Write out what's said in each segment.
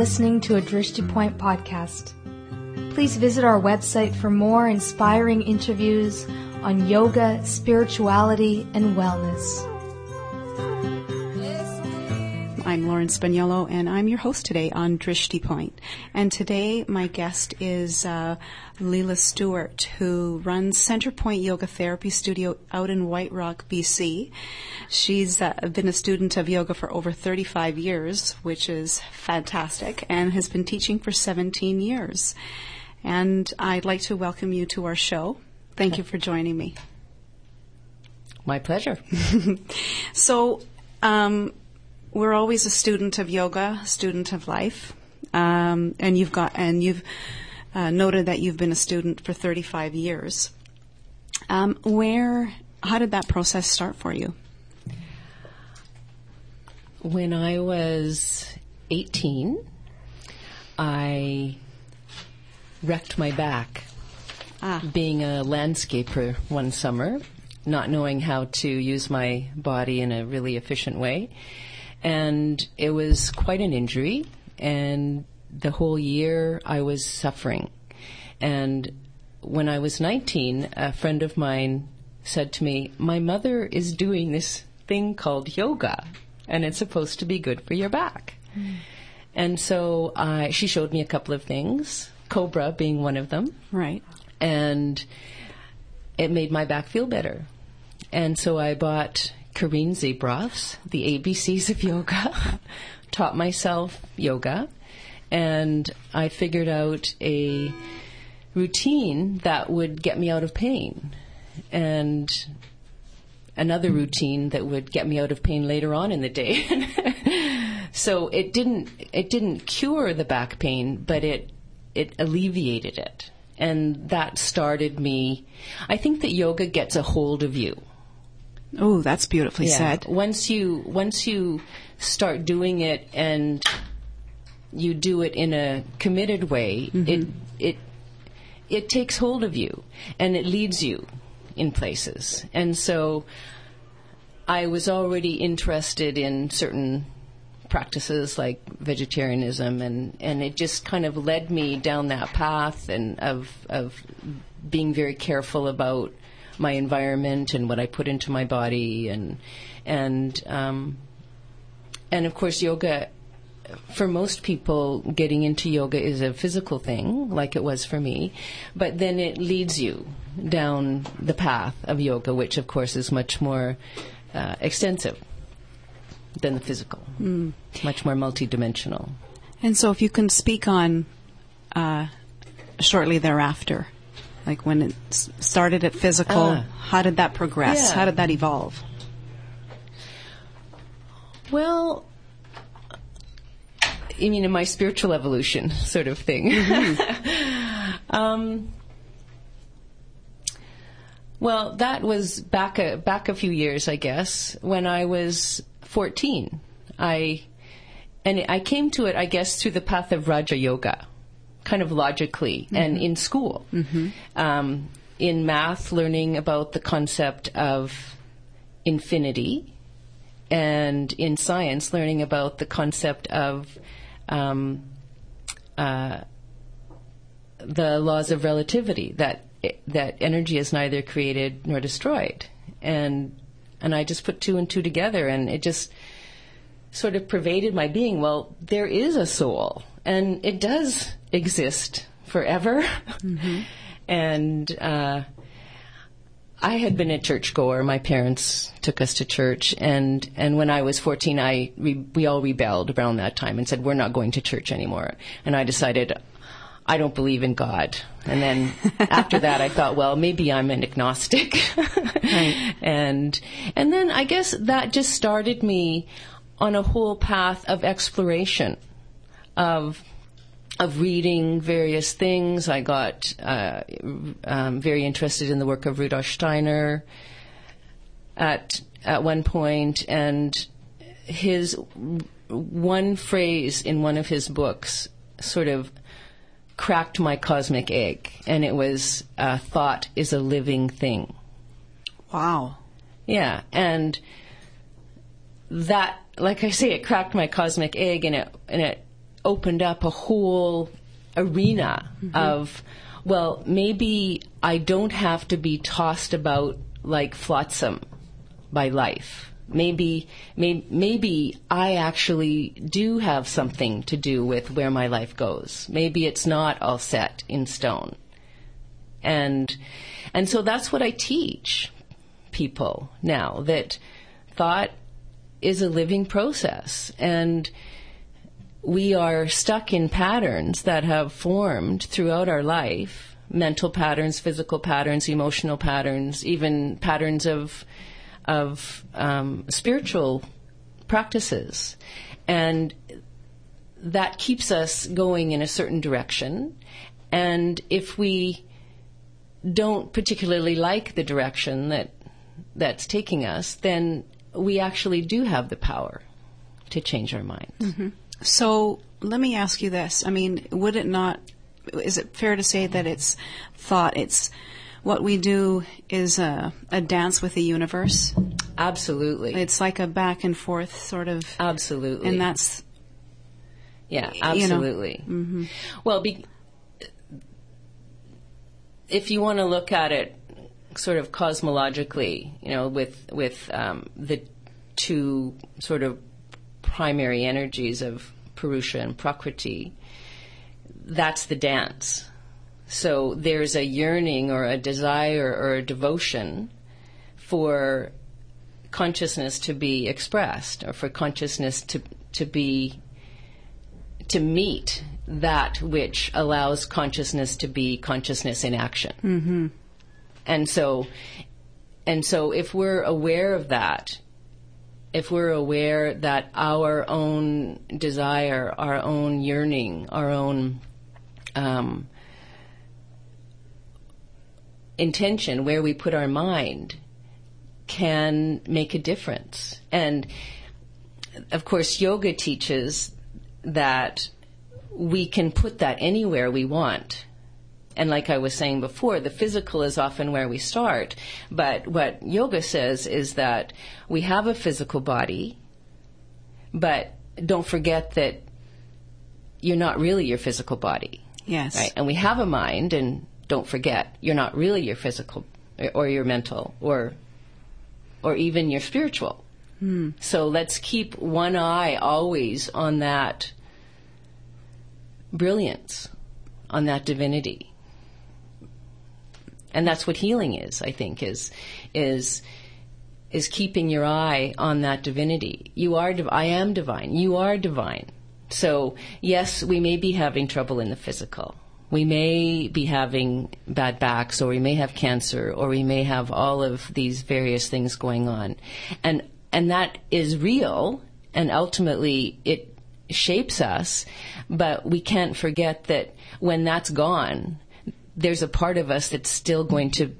listening to a Drishti Point podcast. Please visit our website for more inspiring interviews on yoga, spirituality, and wellness. Lauren Spaniello, and I'm your host today on Drishti Point. And today, my guest is uh, Leela Stewart, who runs Centerpoint Yoga Therapy Studio out in White Rock, BC. She's uh, been a student of yoga for over 35 years, which is fantastic, and has been teaching for 17 years. And I'd like to welcome you to our show. Thank you for joining me. My pleasure. so, um, we're always a student of yoga, student of life, um, and you've got and you've uh, noted that you've been a student for 35 years. Um, where, how did that process start for you? When I was 18, I wrecked my back Ah. being a landscaper one summer, not knowing how to use my body in a really efficient way. And it was quite an injury, and the whole year I was suffering. And when I was 19, a friend of mine said to me, My mother is doing this thing called yoga, and it's supposed to be good for your back. And so uh, she showed me a couple of things, Cobra being one of them Right. and it made my back feel better. And so I bought Kareen Zebroff's The ABCs of Yoga, taught myself yoga, and I figured out a routine that would get me out of pain. And another routine that would get me out of pain later on in the day. so it didn't it didn't cure the back pain, but it it alleviated it. And that started me I think that yoga gets a hold of you. Oh, that's beautifully said. Once you once you start doing it and you do it in a committed way, mm-hmm. it it it takes hold of you and it leads you in places. And so I was already interested in certain practices like vegetarianism and, and it just kind of led me down that path and of of being very careful about my environment and what I put into my body and and um, and of course yoga for most people getting into yoga is a physical thing like it was for me but then it leads you down the path of yoga which of course is much more uh, extensive than the physical much more multidimensional. And so, if you can speak on uh, shortly thereafter, like when it started at physical, Ah. how did that progress? Yeah. How did that evolve? Well, you mean in my spiritual evolution sort of thing? um, well, that was back a back a few years, I guess, when I was fourteen. I and I came to it, I guess, through the path of Raja Yoga, kind of logically, and in school, um, in math, learning about the concept of infinity, and in science, learning about the concept of um, uh, the laws of relativity that that energy is neither created nor destroyed, and and I just put two and two together, and it just sort of pervaded my being. Well, there is a soul, and it does exist forever, and. Uh, I had been a churchgoer. My parents took us to church, and and when I was fourteen, I we, we all rebelled around that time and said we're not going to church anymore. And I decided I don't believe in God. And then after that, I thought, well, maybe I'm an agnostic. And and then I guess that just started me on a whole path of exploration of of reading various things. I got uh, um, very interested in the work of Rudolf Steiner at at one point, and his one phrase in one of his books sort of cracked my cosmic egg, and it was uh, "Thought is a living thing." Wow. Yeah, and that, like I say, it cracked my cosmic egg, and it and it opened up a whole arena mm-hmm. of, well, maybe I don't have to be tossed about like flotsam by life. Maybe, may, maybe I actually do have something to do with where my life goes. Maybe it's not all set in stone. And, and so that's what I teach people now that thought is a living process and we are stuck in patterns that have formed throughout our life mental patterns, physical patterns, emotional patterns, even patterns of of um, spiritual practices, and that keeps us going in a certain direction. And if we don't particularly like the direction that that's taking us, then we actually do have the power to change our minds. So let me ask you this. I mean, would it not, is it fair to say that it's thought, it's what we do is a, a dance with the universe? Absolutely. It's like a back and forth sort of, absolutely. and that's, Yeah, you know. absolutely. Well, be, if you want to look at it sort of cosmologically, you know, with with um, the two sort of primary energies of Purusha and Prakriti, that's the dance. So there's a yearning or a desire or a devotion for consciousness to be expressed or for consciousness to to be to meet that which allows consciousness to be consciousness in action. Mm-hmm. And so, and so, if we're aware of that, if we're aware that our own desire, our own yearning, our own um, intention, where we put our mind, can make a difference. And of course, yoga teaches that we can put that anywhere we want. And like I was saying before, the physical is often where we start. But what yoga says is that we have a physical body, but don't forget that you're not really your physical body. yes. Right? And we have a mind, and don't forget, you're not really your physical or your mental or or even your spiritual. Hmm. So let's keep one eye always on that brilliance, on that divinity. And that's what healing is, I think, is is is keeping your eye on that divinity. You are div- I am divine. You are divine. So, yes, we may be having trouble in the physical. We may be having bad backs or we may have cancer or we may have all of these various things going on. And and that is real and ultimately it shapes us, but we can't forget that when that's gone, there's a part of us that's still going to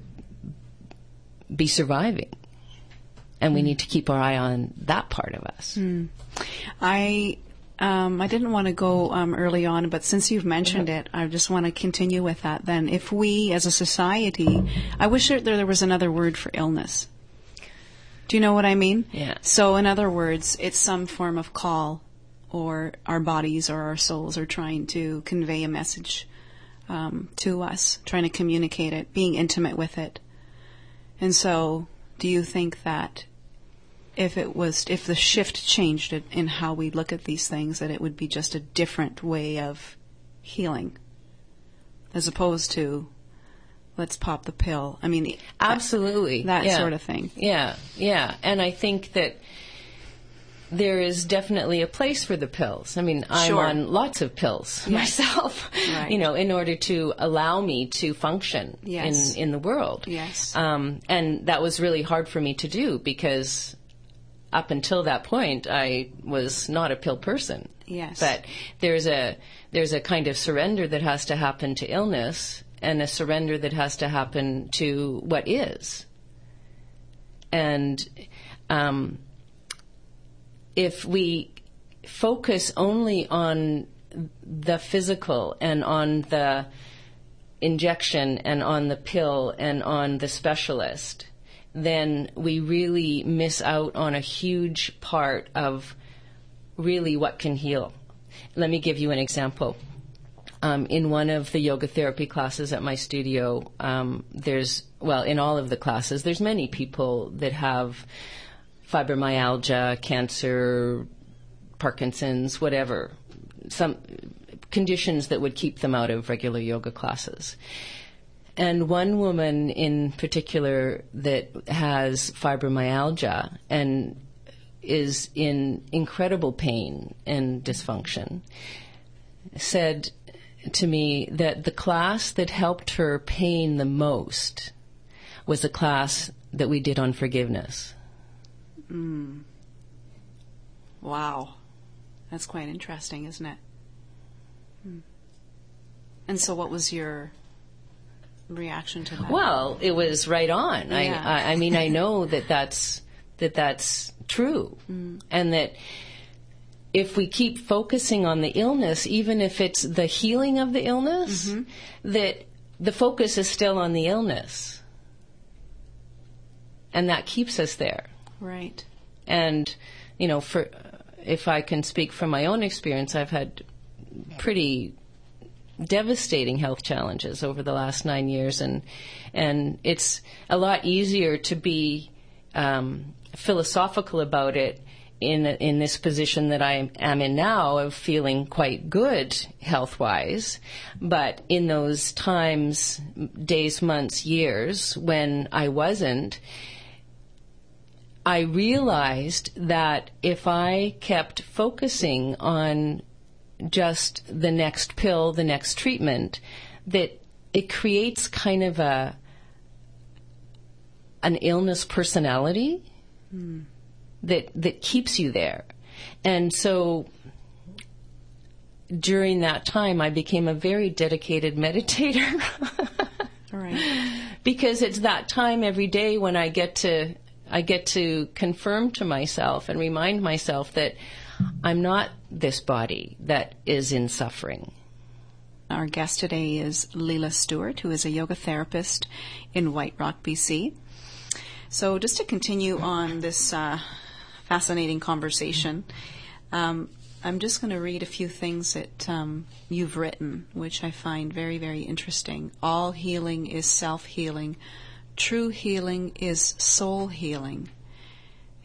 be surviving. And we need to keep our eye on that part of us. I um, I didn't want to go um, early on, but since you've mentioned it, I just want to continue with that. Then, if we as a society, I wish there, there was another word for illness. Do you know what I mean? Yeah. So, in other words, it's some form of call, or our bodies or our souls are trying to convey a message um, to us, trying to communicate it, being intimate with it. And so, do you think that if it was if the shift changed it in how we look at these things that it would be just a different way of healing as opposed to let's pop the pill i mean Absolutely. that Yeah. sort of thing Yeah, yeah. And I think that there is definitely a place for the pills. I mean, I'm Sure. on lots of pills myself, Right. you know, in order to allow me to function Yes. in, in the world. Yes. Um, and that was really hard for me to do because up until that point, I was not a pill person. Yes. But there's a there's a kind of surrender that has to happen to illness and a surrender that has to happen to what is. And um, if we focus only on the physical and on the injection and on the pill and on the specialist, then we really miss out on a huge part of really what can heal Let me give you an example. Um, in one of the yoga therapy classes at my studio, um, there's, well, in all of the classes, there's many people that have fibromyalgia, cancer, Parkinson's, whatever, some conditions that would keep them out of regular yoga classes. And one woman in particular that has fibromyalgia and is in incredible pain and dysfunction said to me that the class that helped her pain the most was the class that we did on forgiveness. Mm. Wow. That's quite interesting, isn't it? Hmm. And so, what was your reaction to that? Well, it was right on. Yeah. I, I, I, mean, I know that that's that that's true, mm. and that if we keep focusing on the illness, even if it's the healing of the illness, mm-hmm. that the focus is still on the illness, and that keeps us there. Right. And you know, for if I can speak from my own experience, I've had pretty devastating health challenges over the last nine years, and and it's a lot easier to be um, philosophical about it in in this position that I am in now of feeling quite good health wise, but in those times, days, months, years when I wasn't. I realized that if I kept focusing on just the next pill, the next treatment, that it creates kind of a an illness personality mm. that that keeps you there. And so during that time I became a very dedicated meditator. right. Because it's that time every day when I get to I get to confirm to myself and remind myself that I'm not this body that is in suffering. Our guest today is Leela Stewart, who is a yoga therapist in White Rock, BC. So, just to continue on this uh, fascinating conversation, um, I'm just going to read a few things that um, you've written, which I find very, very interesting. All healing is self healing. True healing is soul healing.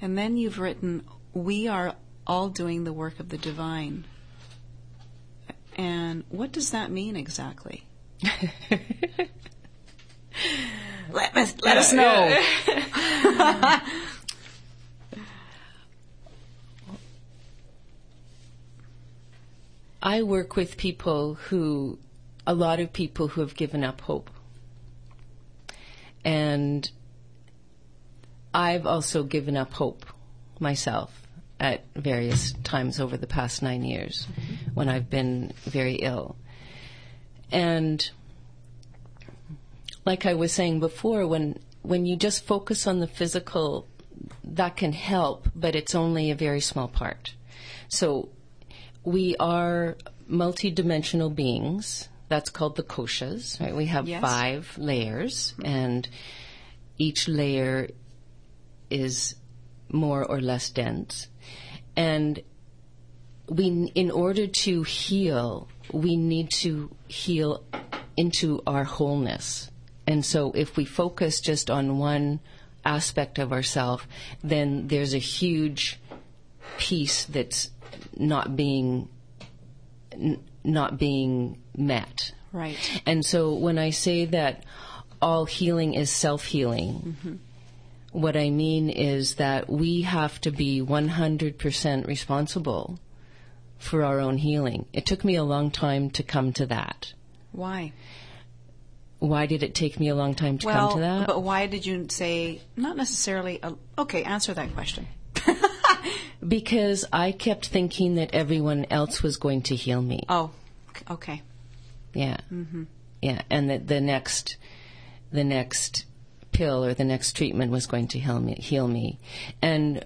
And then you've written, We are all doing the work of the divine. And what does that mean exactly? let, us, let us know. I work with people who, a lot of people who have given up hope. And I've also given up hope myself at various times over the past nine years mm-hmm. when I've been very ill. And like I was saying before, when when you just focus on the physical, that can help, but it's only a very small part. So we are multidimensional beings. That's called the koshas, right? We have yes. five layers, mm-hmm. and each layer is more or less dense. And we, in order to heal, we need to heal into our wholeness. And so if we focus just on one aspect of ourself, then there's a huge piece that's not being not being met. Right. And so when I say that all healing is self-healing, mm-hmm what I mean is that we have to be 100% responsible for our own healing. It took me a long time to come to that. Why? Why did it take me a long time to well, come to that? But why did you say, not necessarily, a, okay, answer that question. Because I kept thinking that everyone else was going to heal me. Oh, okay. Yeah. Mm-hmm. Yeah, and that the next, the next pill or the next treatment was going to heal me. Heal me. And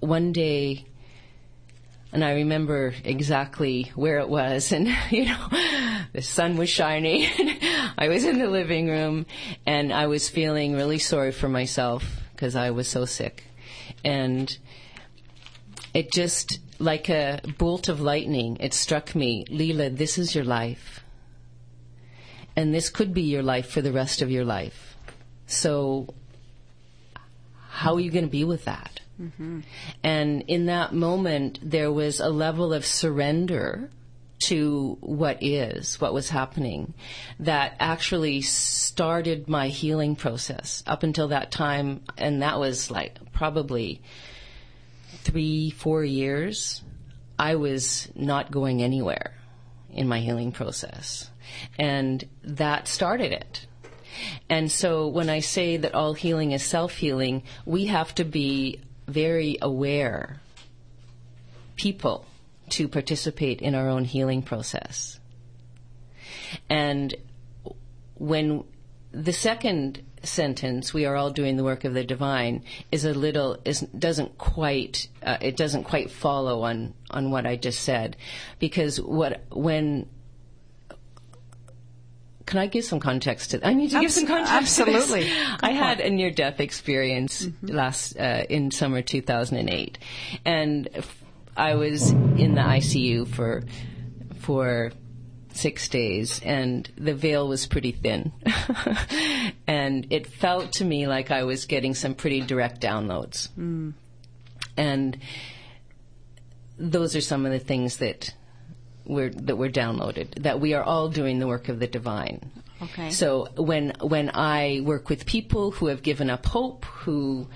one day, and I remember exactly where it was, and you know, the sun was shining. I was in the living room, and I was feeling really sorry for myself because I was so sick, and it just like a bolt of lightning. It struck me, Leela, this is your life, and this could be your life for the rest of your life. So, how are you going to be with that? Mm-hmm. And in that moment, there was a level of surrender to what is, what was happening, that actually started my healing process up until that time. And that was like probably three, four years. I was not going anywhere in my healing process. And that started it. And so when I say that all healing is self healing, we have to be very aware people to participate in our own healing process. And when the second sentence, "We are all doing the work of the divine," is a little is doesn't quite uh, it doesn't quite follow on on what I just said, because what when can I give some context to? I need to Abs- give some context. Absolutely. I had a near-death experience mm-hmm. last uh, in summer 2008, and I was in the ICU for for six days, and the veil was pretty thin, and it felt to me like I was getting some pretty direct downloads, mm. and those are some of the things that were that were downloaded. That we are all doing the work of the divine. Okay. So when when I work with people who have given up hope, who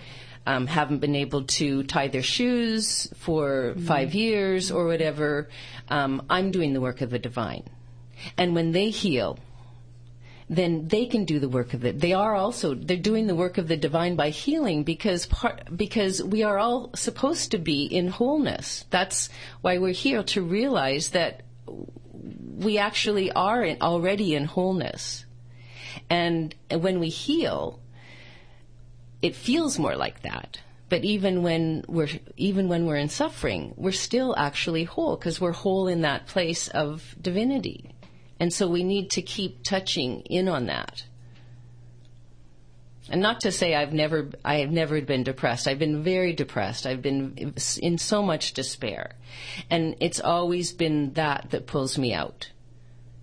um, haven't been able to tie their shoes for mm-hmm. five years or whatever, um, I'm doing the work of the divine. And when they heal, then they can do the work of it. They are also they're doing the work of the divine by healing because part because we are all supposed to be in wholeness. That's why we're here to realize that we actually are in, already in wholeness. And when we heal, it feels more like that. But even when we're even when we're in suffering, we're still actually whole because we're whole in that place of divinity. And so we need to keep touching in on that. And not to say I've never, I have never been depressed. I've been very depressed. I've been in so much despair. And it's always been that that pulls me out.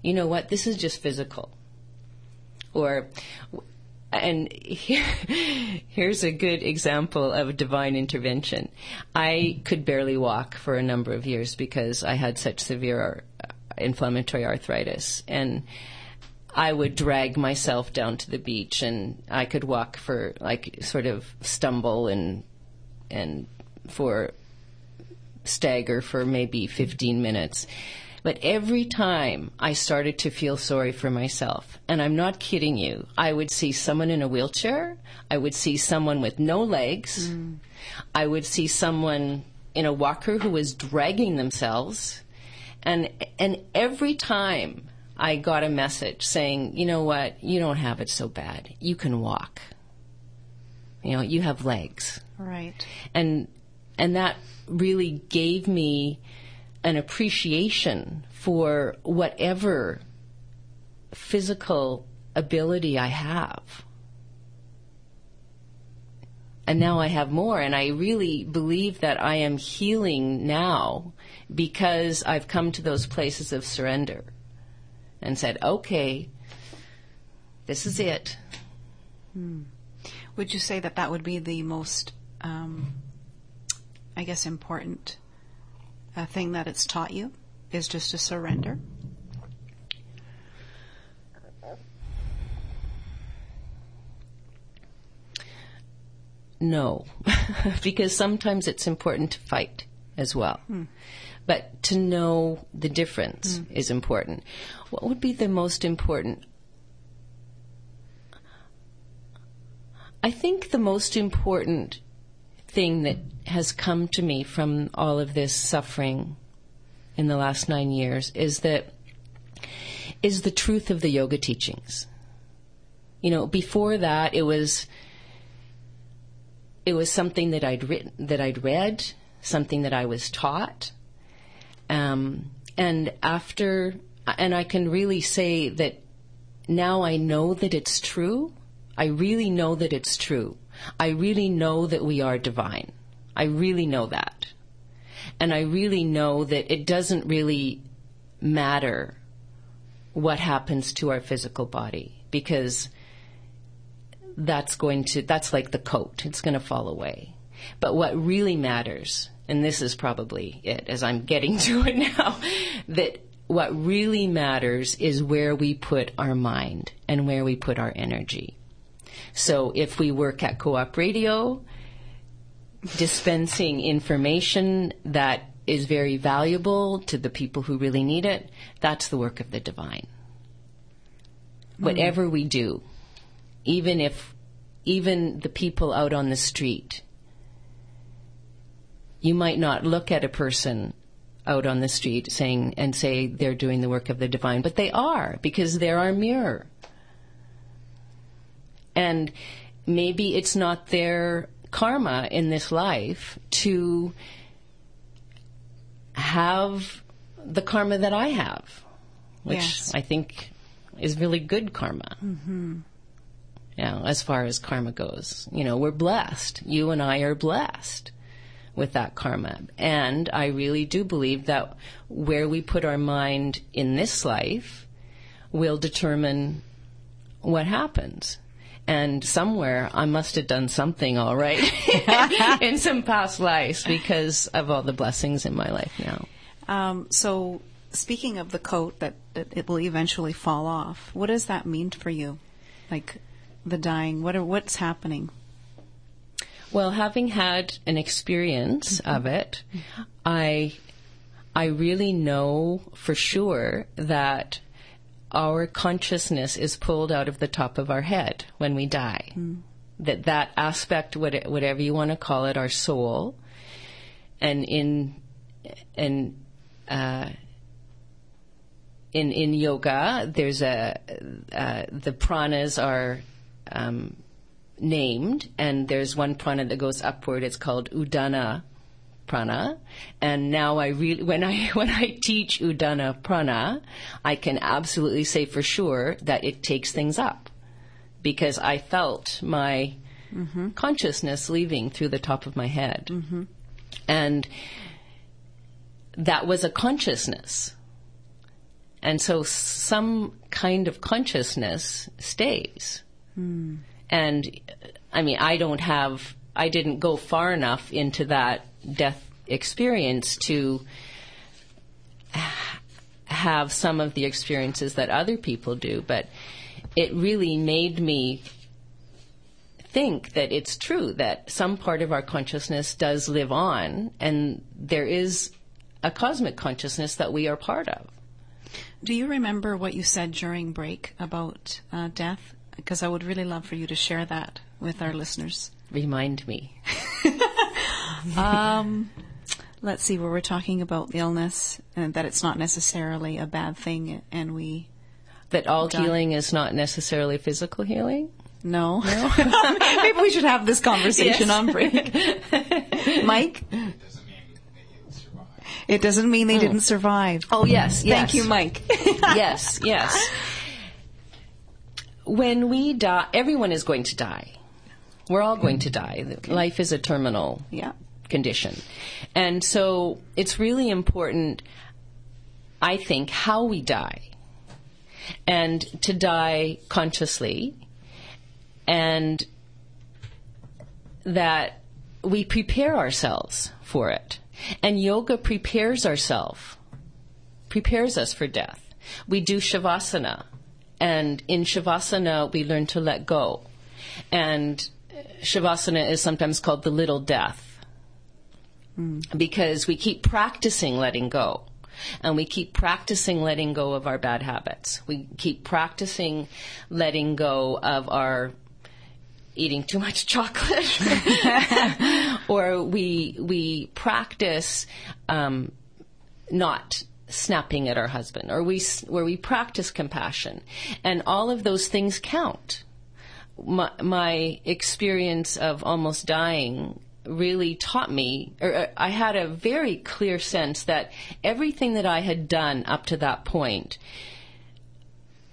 You know what? This is just physical. Or, and here, here's a good example of divine intervention. I could barely walk for a number of years because I had such severe uh, inflammatory arthritis. And I would drag myself down to the beach and I could walk for like sort of stumble and and for stagger for maybe 15 minutes. But every time I started to feel sorry for myself, and I'm not kidding you, I would see someone in a wheelchair, I would see someone with no legs, mm. I would see someone in a walker who was dragging themselves, and and every time I got a message saying, you know what, you don't have it so bad. You can walk. You know, you have legs. Right. And and that really gave me an appreciation for whatever physical ability I have. And now I have more, and I really believe that I am healing now because I've come to those places of surrender and said, okay, this is it. Hmm. Would you say that that would be the most, um, I guess, important uh, thing that it's taught you? Is just to surrender? No, because sometimes it's important to fight as well. Hmm. But to know the difference mm. is important. What would be the most important? I think the most important thing that has come to me from all of this suffering in the last nine years is that is the truth of the yoga teachings. You know, before that it was it was something that I'd written that I'd read, something that I was taught, um, and after, and I can really say that now I know that it's true. I really know that it's true. I really know that we are divine. I really know that. And I really know that it doesn't really matter what happens to our physical body because that's going to, that's like the coat. It's going to fall away. But what really matters, and this is probably it as I'm getting to it now, that what really matters is where we put our mind and where we put our energy. So if we work at Co-op Radio, dispensing information that is very valuable to the people who really need it, that's the work of the divine. Mm. Whatever we do, even if, even the people out on the street, you might not look at a person out on the street saying and say they're doing the work of the divine, but they are because they're our mirror. And maybe it's not their karma in this life to have the karma that I have, which yes. I think is really good karma. Mm-hmm. Know, as far as karma goes, you know, we're blessed. You and I are blessed with that karma. And I really do believe that where we put our mind in this life will determine what happens and somewhere I must have done something all right in some past lives because of all the blessings in my life now. Um, so, speaking of the coat that, that, it will eventually fall off, what does that mean for you? Like the dying, what are, what's happening? Well, having had an experience mm-hmm. of it. I I really know for sure that our consciousness is pulled out of the top of our head when we die. Mm. That that aspect, whatever you want to call it, our soul, and in and uh, in in yoga, there's a uh, the pranas are um, named, and there's one prana that goes upward. It's called udana prana. And now I really, when I, when I teach Udana prana, I can absolutely say for sure that it takes things up because I felt my mm-hmm. consciousness leaving through the top of my head. Mm-hmm. And that was a consciousness. And so some kind of consciousness stays. Mm. And I mean, I don't have, I didn't go far enough into that death experience to have some of the experiences that other people do, but it really made me think that it's true that some part of our consciousness does live on and there is a cosmic consciousness that we are part of. Do you remember what you said during break about uh, death? Because I would really love for you to share that with our listeners. Remind me. um, let's see, where we're talking about illness and that it's not necessarily a bad thing, and we that all healing is not necessarily physical healing. No, no. maybe we should have this conversation yes. on break. Mike. It doesn't mean they mm. didn't survive. Oh yes, yes. Thank you, Mike. yes, yes. When we die, everyone is going to die. We're all going to mm-hmm. die. Okay. Life is a terminal yeah. condition. And so it's really important, I think, how we die. And to die consciously. And that we prepare ourselves for it. And yoga prepares ourselves, prepares us for death. We do shavasana. And in shavasana, we learn to let go. And Shavasana is sometimes called the little death mm. because we keep practicing letting go. And we keep practicing letting go of our bad habits. We keep practicing letting go of our eating too much chocolate, or we we practice um, not snapping at our husband, or we where we practice compassion, and all of those things count. My, my experience of almost dying really taught me, or uh, I had a very clear sense that everything that I had done up to that point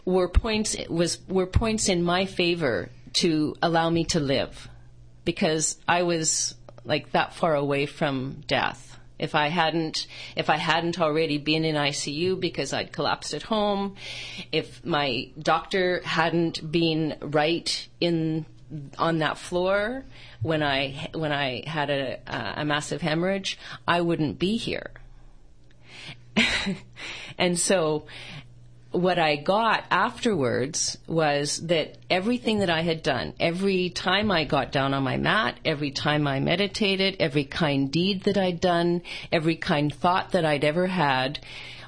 were points was were points in my favor to allow me to live, because I was like that far away from death, If I hadn't, if I hadn't already been in ICU because I'd collapsed at home, if my doctor hadn't been right in on that floor when I when I had a, a massive hemorrhage, I wouldn't be here. and so what I got afterwards was that everything that I had done, every time I got down on my mat, every time I meditated, every kind deed that I'd done, every kind thought that I'd ever had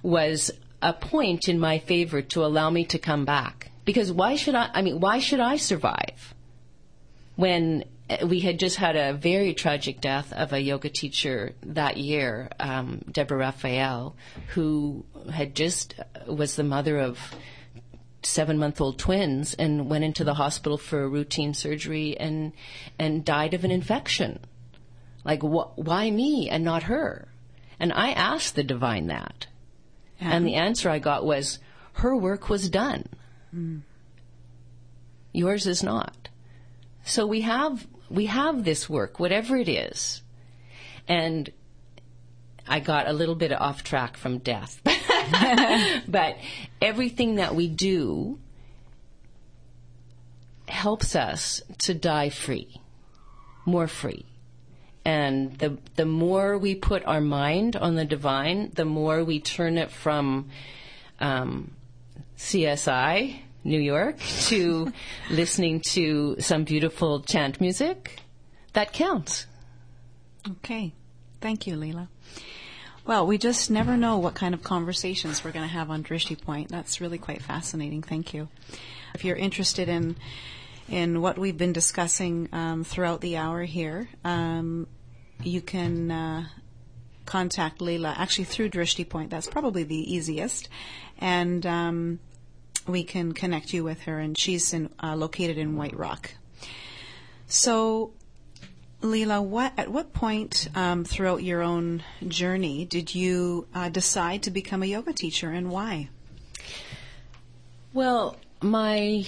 was a point in my favor to allow me to come back. Because why should I, I mean, why should I survive when we had just had a very tragic death of a yoga teacher that year, um, Deborah Raphael, who had just uh, was the mother of seven month old twins and went into the hospital for a routine surgery and and died of an infection. Like, wh- why me and not her? And I asked the divine that, yeah. and the answer I got was, her work was done. Mm. Yours is not. So we have we have this work, whatever it is. And I got a little bit off track from death. but everything that we do helps us to die free, more free. And the, the more we put our mind on the divine, the more we turn it from um, CSI New York to listening to some beautiful chant music, that counts. Okay. Thank you, Leela. Well, we just never know what kind of conversations we're going to have on Drishti Point. That's really quite fascinating. Thank you. If you're interested in in what we've been discussing um, throughout the hour here, um, you can uh, contact Leela actually through Drishti Point. That's probably the easiest, and um, we can connect you with her, and she's in, uh, located in White Rock. So, Leela, what at what point um, throughout your own journey did you uh, decide to become a yoga teacher, and why? Well, my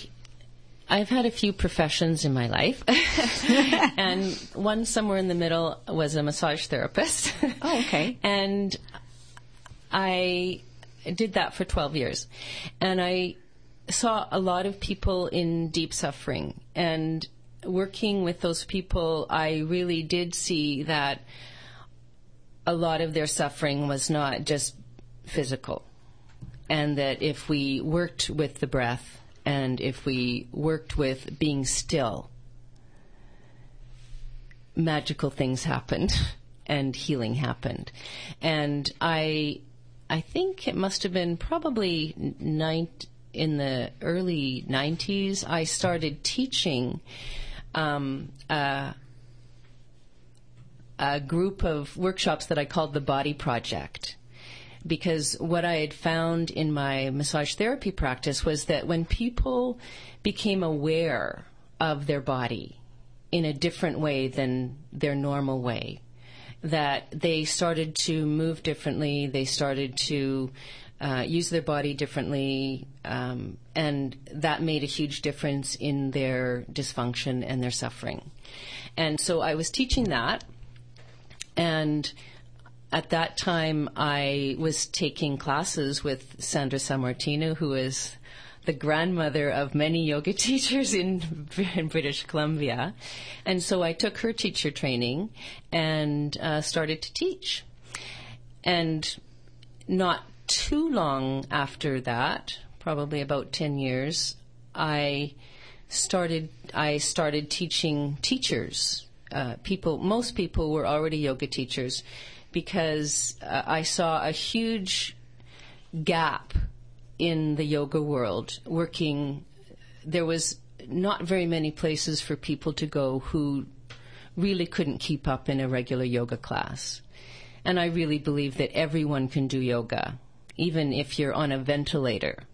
I've had a few professions in my life, and one somewhere in the middle was a massage therapist. Oh, okay. and I did that for 12 years. And I saw a lot of people in deep suffering. And working with those people, I really did see that a lot of their suffering was not just physical. And that if we worked with the breath and if we worked with being still, magical things happened and healing happened. And I I think it must have been probably in the early 90s, I started teaching um, a, a group of workshops that I called the Body Project. Because what I had found in my massage therapy practice was that when people became aware of their body in a different way than their normal way, that they started to move differently, they started to uh, use their body differently, um, and that made a huge difference in their dysfunction and their suffering. And so I was teaching that, and at that time I was taking classes with Sandra Sammartino, who is the grandmother of many yoga teachers in, in, British Columbia. And so I took her teacher training and uh, started to teach. And not too long after that, probably about 10 years, I started I started teaching teachers. Uh, people, most people were already yoga teachers because uh, I saw a huge gap in the yoga world. Working, there was not very many places for people to go who really couldn't keep up in a regular yoga class. And I really believe that everyone can do yoga even if you're on a ventilator,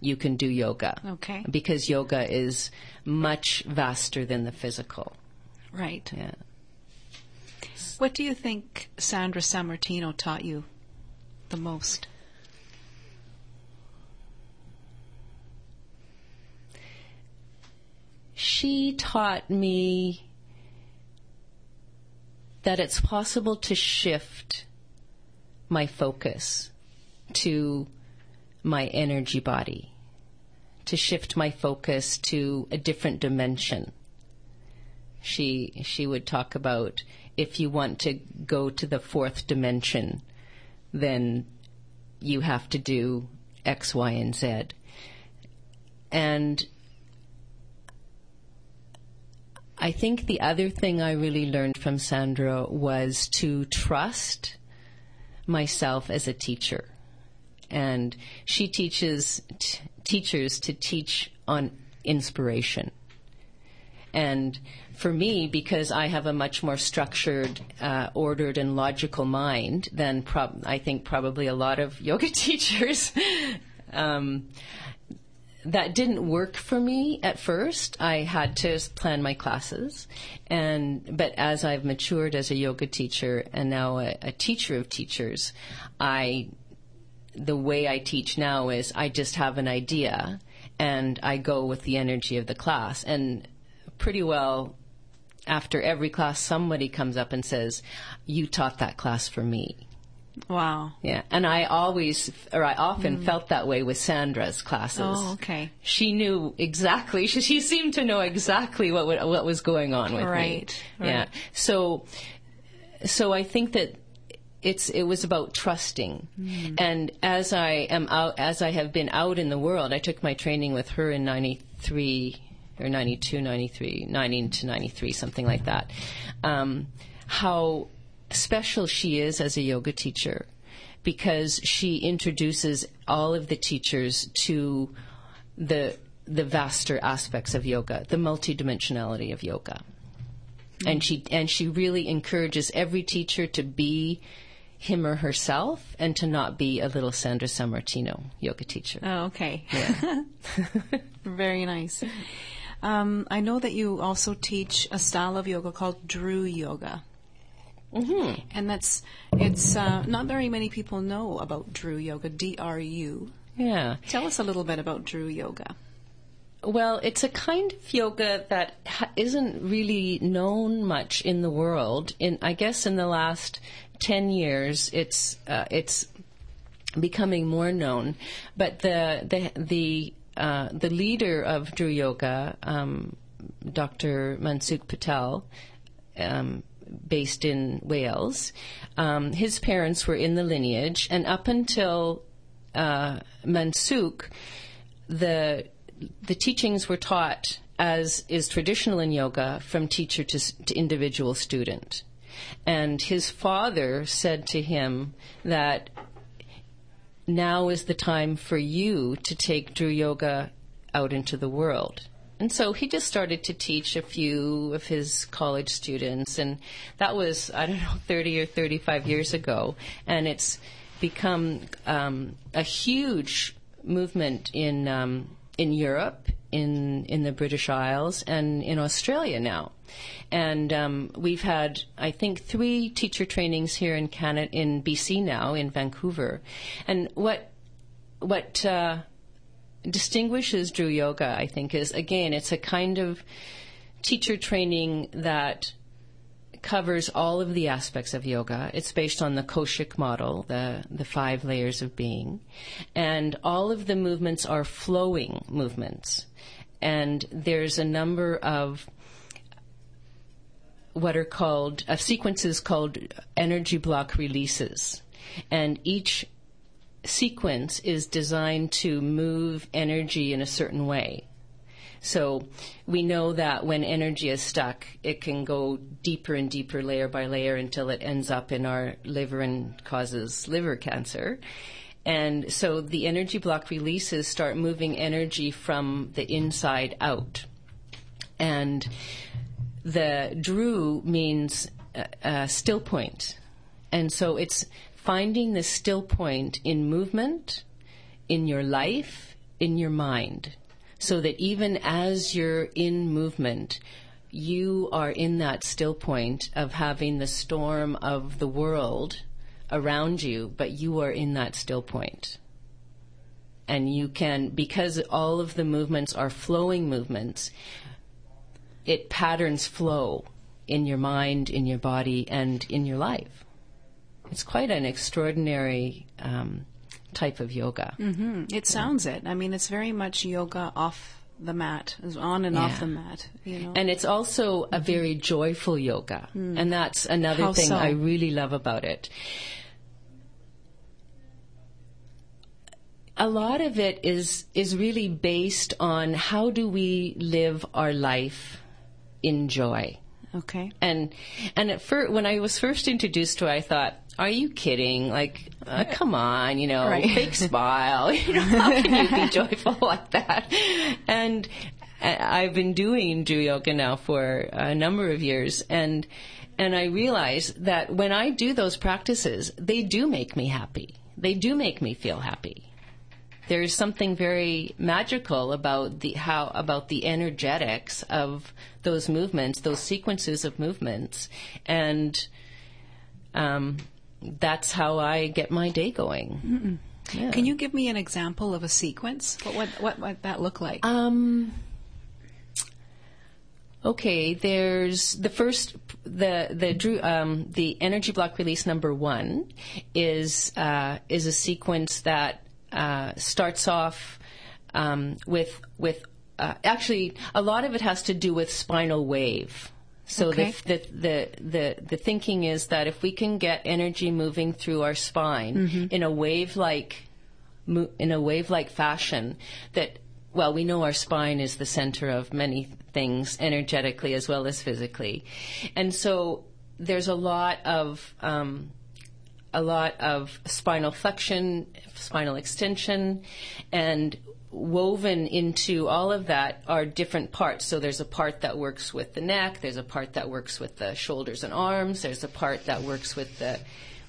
you can do yoga. Okay. Because yoga is much vaster than the physical. Right. Yeah. What do you think Sandra Sammartino taught you the most? She taught me that it's possible to shift my focus to my energy body, to shift my focus to a different dimension. She she would talk about if you want to go to the fourth dimension, then you have to do X, Y, and Z. And I think the other thing I really learned from Sandra was to trust myself as a teacher. And she teaches t- teachers to teach on inspiration. And for me, because I have a much more structured, uh, ordered, and logical mind than prob- I think probably a lot of yoga teachers, um, that didn't work for me at first. I had to plan my classes, and but as I've matured as a yoga teacher and now a, a teacher of teachers, I the way I teach now is I just have an idea and I go with the energy of the class and pretty well after every class somebody comes up and says you taught that class for me Wow. yeah, and I always, or I often mm. felt that way with Sandra's classes. Oh, okay. She knew exactly. She, she seemed to know exactly what what was going on with Right, me. Right. Yeah. right. So, so I think that it's it was about trusting. And as I am out, as I have been out in the world, I took my training with her in '93 or 92, 93, 90 to 93, something like that. Um, how special she is as a yoga teacher because she introduces all of the teachers to the the vaster aspects of yoga, the multidimensionality of yoga. And she and she really encourages every teacher to be him or herself and to not be a little Sandra Sammartino yoga teacher. Oh, okay. Very nice. Um, I know that you also teach a style of yoga called Dru Yoga. Mm-hmm. And that's it's uh, not very many people know about Dru Yoga. D R U. Yeah. Tell us a little bit about Dru Yoga. Well, it's a kind of yoga that ha- isn't really known much in the world. In I guess in the last ten years, it's uh, it's becoming more known. But the the the uh, the leader of Dru Yoga, um, Dr. Mansukh Patel, um, based in Wales, um, his parents were in the lineage, and up until uh, Mansukh, the the teachings were taught as is traditional in yoga from teacher to, to individual student. And his father said to him that now is the time for you to take Dru Yoga out into the world. And so he just started to teach a few of his college students, and that was, I don't know, 30 or 35 years ago. And it's become um, a huge movement in, um, in Europe, in, in the British Isles, and in Australia now. And um, we've had, I think, three teacher trainings here in Canada, in BC now, in Vancouver. And what what uh, distinguishes Dru Yoga, I think, is again, it's a kind of teacher training that covers all of the aspects of yoga. It's based on the Koshic model, the the five layers of being, and all of the movements are flowing movements. And there's a number of what are called uh, sequences called energy block releases, and each sequence is designed to move energy in a certain way. So we know that when energy is stuck, it can go deeper and deeper, layer by layer, until it ends up in our liver and causes liver cancer. And so the energy block releases start moving energy from the inside out. And the Dru means uh, uh, still point. And so it's finding the still point in movement, in your life, in your mind. So that even as you're in movement, you are in that still point of having the storm of the world around you, but you are in that still point. And you can, because all of the movements are flowing movements, it patterns flow in your mind, in your body, and in your life. It's quite an extraordinary um, type of yoga. Mm-hmm. It sounds it. I mean, it's very much yoga off the mat, on and off the mat. You know, And it's also a very joyful yoga. And that's another How thing so? I really love about it. A lot of it is is really based on how do we live our life in joy. okay. And and at first, when I was first introduced to it, I thought, "Are you kidding? Like, uh, come on, you know, Right. fake smile. You know, how can you be joyful like that?" And I've been doing yoga now for a number of years, and and I realize that when I do those practices, they do make me happy. They do make me feel happy there's something very magical about the how about the energetics of those movements, those sequences of movements, and um, that's how I get my day going. Yeah. Can you give me an example of a sequence? What what what might that look like? Um. Okay, there's the first the the Dru um, the energy block release number one is uh, is a sequence that uh, starts off um, with with uh, actually a lot of it has to do with spinal wave. So Okay. the, the the the the thinking is that if we can get energy moving through our spine in a wave like in a wave like fashion that well we know our spine is the center of many things energetically as well as physically and so there's a lot of um, a lot of spinal flexion spinal extension and woven into all of that are different parts. So there's a part that works with the neck there's a part that works with the shoulders and arms there's a part that works with the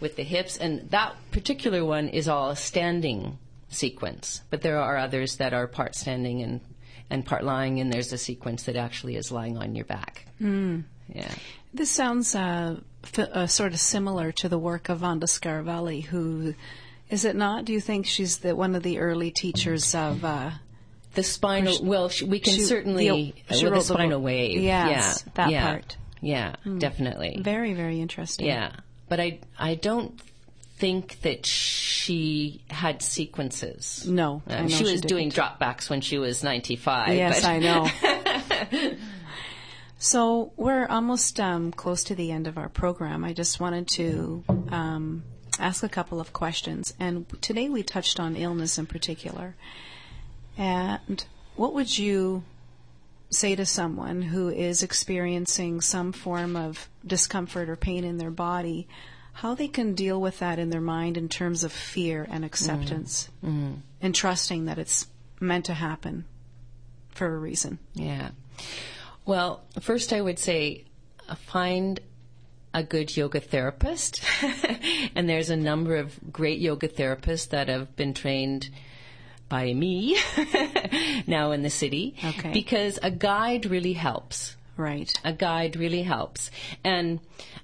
with the hips. And that particular one is all a standing sequence. But there are others that are part standing and and part lying and there's a sequence that actually is lying on your back. Yeah. This sounds uh, f- uh, sort of similar to the work of Vanda Scaravelli, who is it not? Do you think she's the one of the early teachers of? Uh, the spinal well sh- we can she- certainly the- she with the the spinal book. wave Yes, yeah that yeah, part. yeah definitely very very interesting. Yeah, but I I don't think that she had sequences. No, I know she she was doing dropbacks when she was ninety five. Yes, I know. so we're almost um, close to the end of our program. I just wanted to um, ask a couple of questions, and today we touched on illness in particular. And what would you say to someone who is experiencing some form of discomfort or pain in their body? How they can deal with that in their mind in terms of fear and acceptance, and trusting that it's meant to happen for a reason. Yeah. Well, first I would say uh, find a good yoga therapist. and there's a number of great yoga therapists that have been trained by me now in the city. Okay. Because a guide really helps. Right. A guide really helps. And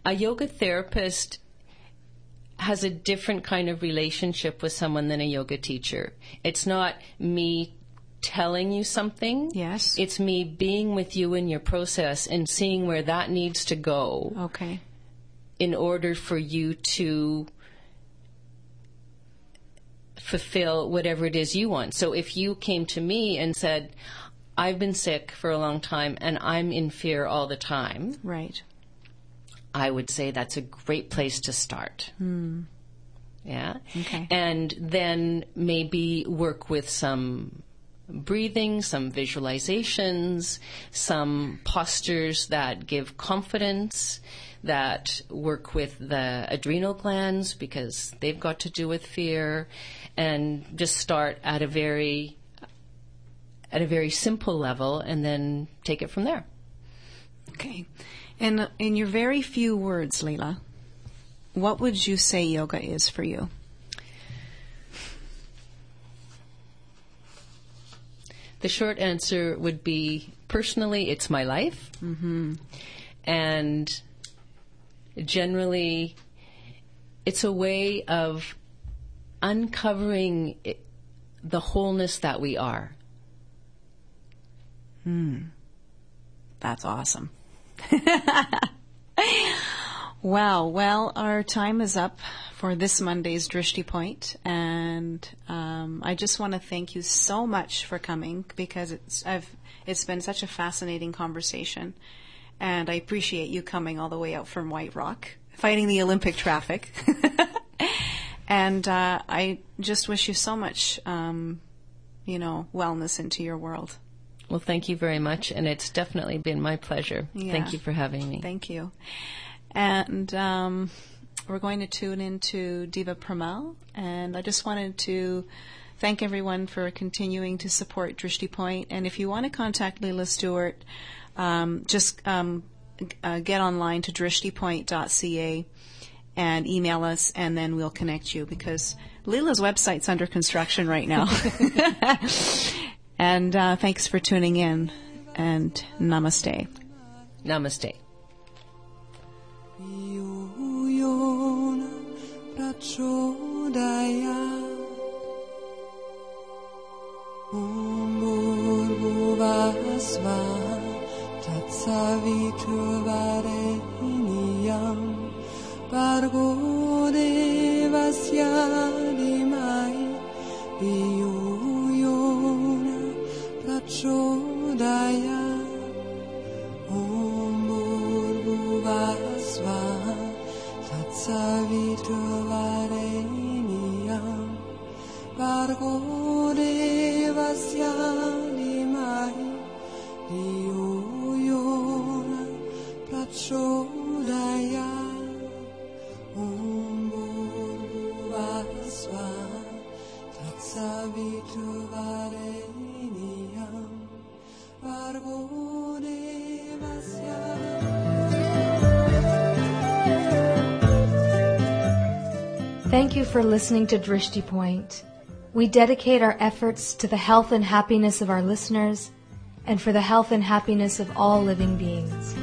a yoga therapist has a different kind of relationship with someone than a yoga teacher. It's not me telling you something. Yes. It's me being with you in your process and seeing where that needs to go Okay. In order for you to fulfill whatever it is you want. So if you came to me and said, I've been sick for a long time and I'm in fear all the time, Right. I would say that's a great place to start. Hmm. Yeah. Okay. And then maybe work with some breathing, some visualizations, some postures that give confidence, that work with the adrenal glands because they've got to do with fear, and just start at a very at a very simple level and then take it from there. Okay. And in your very few words, Leela, what would you say yoga is for you? The short answer would be personally, it's my life. Mm-hmm. And generally, it's a way of uncovering the wholeness that we are. That's awesome. Well, well, our time is up for this Monday's Drishti Point, and um, I just want to thank you so much for coming because it's I've it's been such a fascinating conversation, and I appreciate you coming all the way out from White Rock, fighting the Olympic traffic, and uh, I just wish you so much, um, you know, wellness into your world. Well, thank you very much, and it's definitely been my pleasure. Yeah. Thank you for having me. Thank you. And um, we're going to tune into Deva Premal, and I just wanted to thank everyone for continuing to support Drishti Point. And if you want to contact Leela Stewart, um, just um, uh, get online to drishtipoint.ca and email us, and then we'll connect you because Leela's website's under construction right now. and uh, thanks for tuning in, and namaste. Namaste. 有よ buvasva tatsavituvare iniyam Bargo devasya dimai Iyuyona prachodaya Umur buvasva tatsavituvare Bargo devasya dimai Thank you for listening to Drishti Point. We dedicate our efforts to the health and happiness of our listeners and for the health and happiness of all living beings.